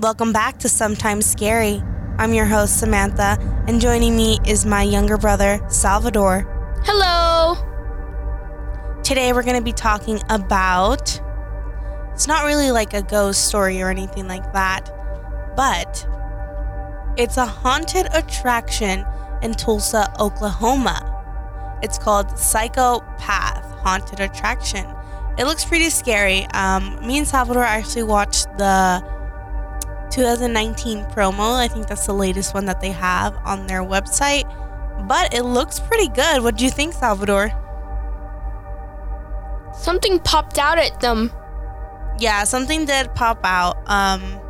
Welcome back to Sometimes Scary. I'm your host, Samantha, and joining me is my younger brother, Salvador. Hello. Today we're going to be talking about. It's not really like a ghost story or anything like that, but it's a haunted attraction in Tulsa, Oklahoma. It's called Psychopath Haunted Attraction. It looks pretty scary. Um, me and Salvador actually watched the 2019 promo. I think that's the latest one that they have on their website. But it looks pretty good. What do you think, Salvador? Something popped out at them. Yeah, something did pop out. Um,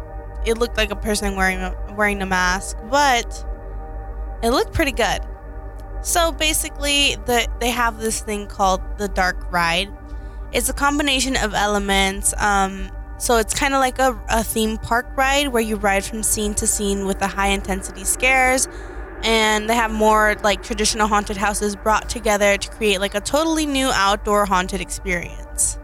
it looked like a person wearing a, wearing a mask, but it looked pretty good. So basically, the, they have this thing called the Dark Ride. It's a combination of elements. Um, so it's kind of like a, a theme park ride where you ride from scene to scene with the high intensity scares. And they have more like traditional haunted houses brought together to create like a totally new outdoor haunted experience.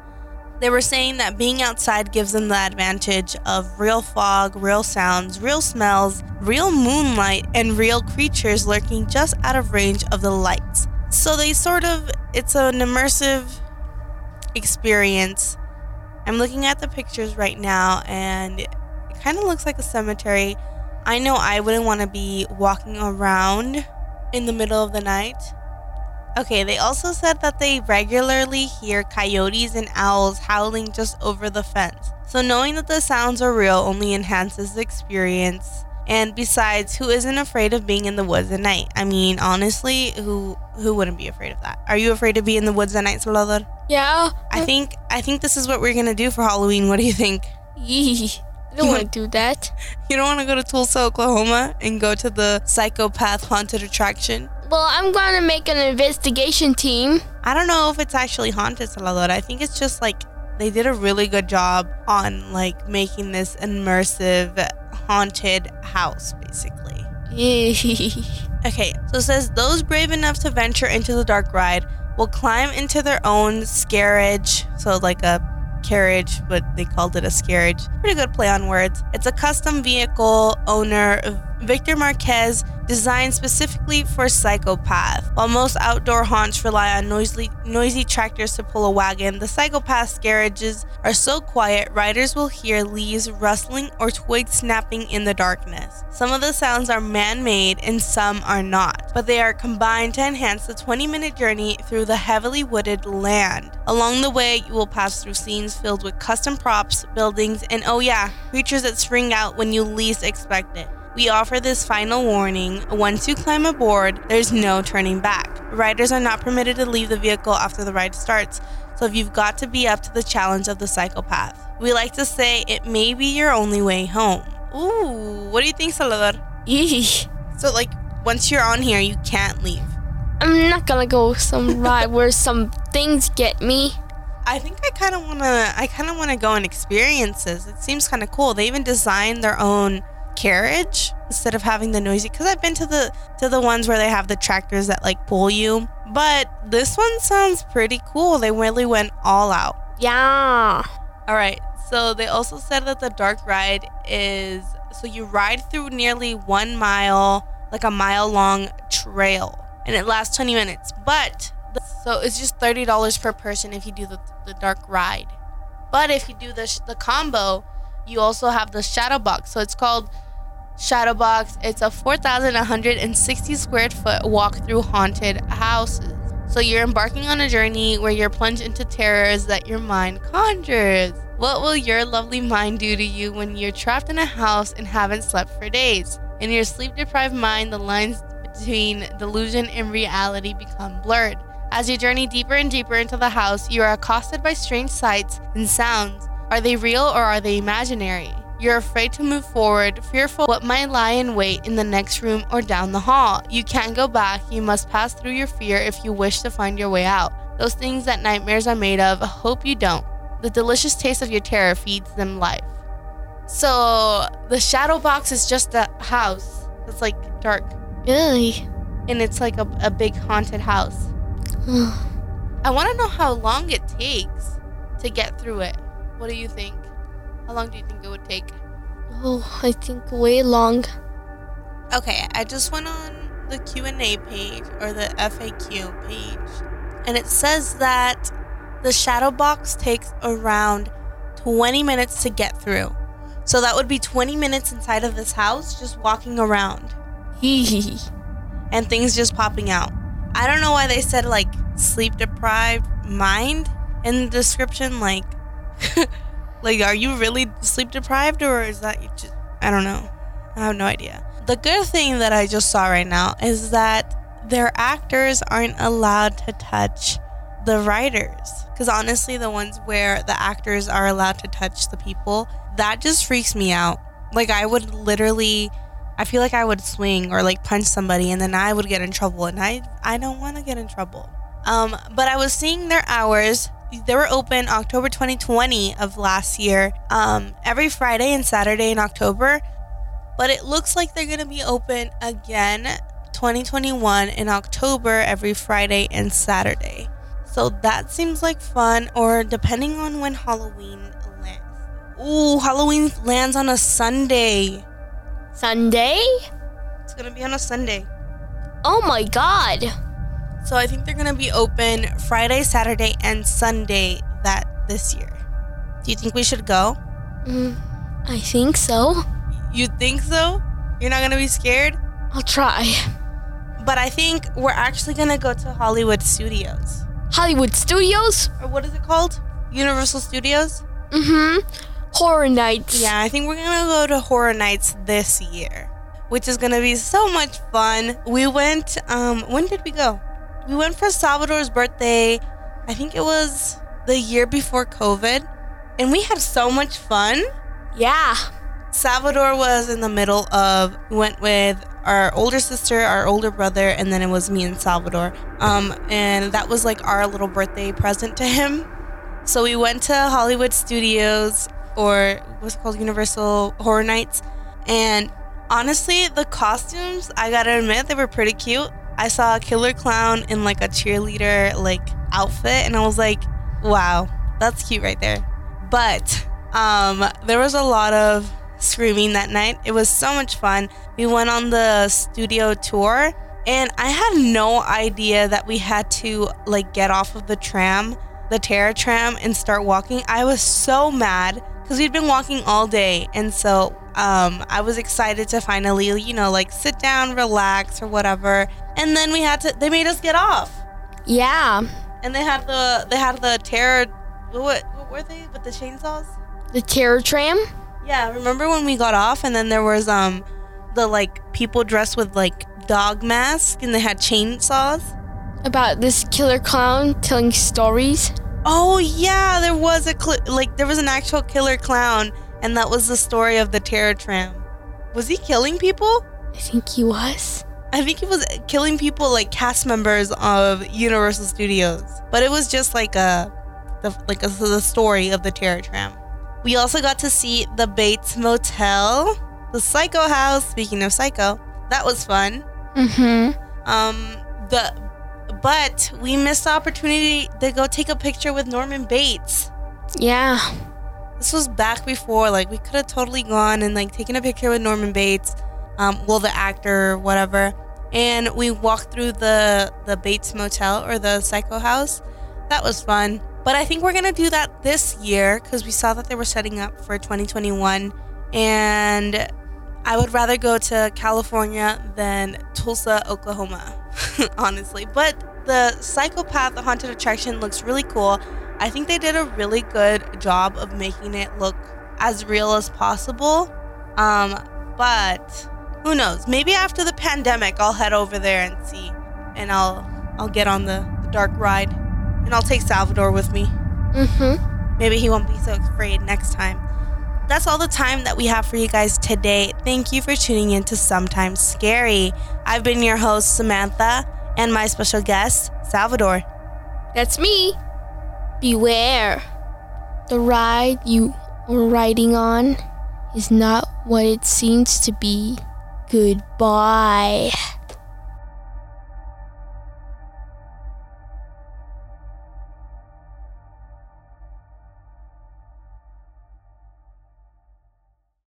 They were saying that being outside gives them the advantage of real fog, real sounds, real smells, real moonlight, and real creatures lurking just out of range of the lights. So they sort of, it's an immersive experience I'm looking at the pictures right now and it kind of looks like a cemetery. I know I wouldn't want to be walking around in the middle of the night. Okay, they also said that they regularly hear coyotes and owls howling just over the fence. So knowing that the sounds are real only enhances the experience and besides, who isn't afraid of being in the woods at night? I mean, honestly, who who wouldn't be afraid of that? Are you afraid to be in the woods at night, Salvador? Yeah. I think I think this is what we're gonna do for Halloween. What do you think? Yee. I don't want to do that. You don't want to go to Tulsa, Oklahoma, and go to the psychopath haunted attraction. Well, I'm going to make an investigation team. I don't know if it's actually haunted, Salvador. I think it's just like they did a really good job on like making this immersive haunted house, basically. okay, so it says those brave enough to venture into the dark ride will climb into their own scarriage, so like a carriage, but they called it a scarriage. Pretty good play on words. It's a custom vehicle owner Victor Marquez designed specifically for psychopath. While most outdoor haunts rely on noisy, noisy tractors to pull a wagon, the psychopath's scarriages are so quiet riders will hear leaves rustling or twigs snapping in the darkness. Some of the sounds are man-made and some are not, but they are combined to enhance the 20-minute journey through the heavily wooded land. Along the way, you will pass through scenes filled with custom props, buildings, and oh yeah, creatures that spring out when you least expect it. We offer this final warning once you climb aboard, there's no turning back. Riders are not permitted to leave the vehicle after the ride starts, so if you've got to be up to the challenge of the psychopath. We like to say it may be your only way home. Ooh, what do you think, Salvador? Eesh. So, like, once you're on here, you can't leave. I'm not gonna go some ride where some things get me. I think I kind of wanna. I kind of wanna go and experience this. It seems kind of cool. They even designed their own carriage instead of having the noisy because I've been to the to the ones where they have the tractors that like pull you. But this one sounds pretty cool. They really went all out. Yeah. all right. So they also said that the dark ride is so you ride through nearly one mile like a mile long trail and it lasts 20 minutes. But so it's just $30 per person if you do the, the dark ride. But if you do the, sh- the combo you also have the shadow box. So it's called Shadowbox. It's a 4,160 square foot walk through haunted houses. So you're embarking on a journey where you're plunged into terrors that your mind conjures. What will your lovely mind do to you when you're trapped in a house and haven't slept for days? In your sleep deprived mind, the lines between delusion and reality become blurred. As you journey deeper and deeper into the house, you are accosted by strange sights and sounds. Are they real or are they imaginary? You're afraid to move forward, fearful what might lie in wait in the next room or down the hall. You can't go back. You must pass through your fear if you wish to find your way out. Those things that nightmares are made of, hope you don't. The delicious taste of your terror feeds them life. So, the shadow box is just a house that's like dark, Really? and it's like a, a big haunted house. I want to know how long it takes to get through it. What do you think? How long do you think it would take? Oh, I think way long. Okay, I just went on the Q&A page or the FAQ page and it says that the shadow box takes around 20 minutes to get through. So that would be 20 minutes inside of this house just walking around. Hee and things just popping out. I don't know why they said like sleep deprived mind in the description like like are you really sleep deprived or is that just I don't know. I have no idea. The good thing that I just saw right now is that their actors aren't allowed to touch the riders. Because honestly, the ones where the actors are allowed to touch the people, that just freaks me out. Like, I would literally, I feel like I would swing or like punch somebody and then I would get in trouble. And I, I don't want to get in trouble. Um, but I was seeing their hours. They were open October 2020 of last year, um, every Friday and Saturday in October. But it looks like they're going to be open again 2021 in October every Friday and Saturday. So that seems like fun, or depending on when Halloween lands. Ooh, Halloween lands on a Sunday. Sunday? It's gonna be on a Sunday. Oh my god. So I think they're gonna be open Friday, Saturday, and Sunday that this year. Do you think we should go? Mm, I think so. You think so? You're not gonna be scared? I'll try. But I think we're actually gonna go to Hollywood Studios. Hollywood Studios? Or what is it called? Universal Studios? Mm hmm. Horror Nights. Yeah, I think we're gonna go to Horror Nights this year, which is gonna be so much fun. We went, um, when did we go? We went for Salvador's birthday, I think it was the year before COVID, and we had so much fun. Yeah. Salvador was in the middle of, we went with our older sister, our older brother, and then it was me and Salvador. Um, and that was like our little birthday present to him. So we went to Hollywood Studios, or what's it called, Universal Horror Nights. And honestly, the costumes, I gotta admit, they were pretty cute. I saw a killer clown in like a cheerleader like outfit, and I was like, wow, that's cute right there. But um, there was a lot of screaming that night. It was so much fun. We went on the studio tour and I had no idea that we had to like get off of the tram, the Terror tram and start walking. I was so mad cuz we'd been walking all day and so um, I was excited to finally, you know, like sit down, relax or whatever. And then we had to they made us get off. Yeah. And they had the they had the Terror what what were they with the chainsaws? The Terror tram? Yeah, remember when we got off and then there was um the like people dressed with like dog masks and they had chainsaws? About this killer clown telling stories? Oh yeah, there was a cl- like there was an actual killer clown and that was the story of the terror tram. Was he killing people? I think he was. I think he was killing people like cast members of Universal Studios. But it was just like a the like a, the story of the terror tram. We also got to see the Bates Motel, the Psycho House. Speaking of Psycho, that was fun. Mm-hmm. Um, the but we missed the opportunity to go take a picture with Norman Bates. Yeah. This was back before, like we could have totally gone and like taken a picture with Norman Bates, um, well the actor, whatever. And we walked through the the Bates Motel or the Psycho House. That was fun. But I think we're going to do that this year because we saw that they were setting up for 2021. And I would rather go to California than Tulsa, Oklahoma, honestly. But the Psychopath, the haunted attraction, looks really cool. I think they did a really good job of making it look as real as possible. Um, but who knows? Maybe after the pandemic, I'll head over there and see, and I'll I'll get on the, the dark ride and I'll take Salvador with me. Mm-hmm. Maybe he won't be so afraid next time. That's all the time that we have for you guys today. Thank you for tuning in to Sometimes Scary. I've been your host, Samantha, and my special guest, Salvador. That's me. Beware. The ride you are riding on is not what it seems to be. Goodbye.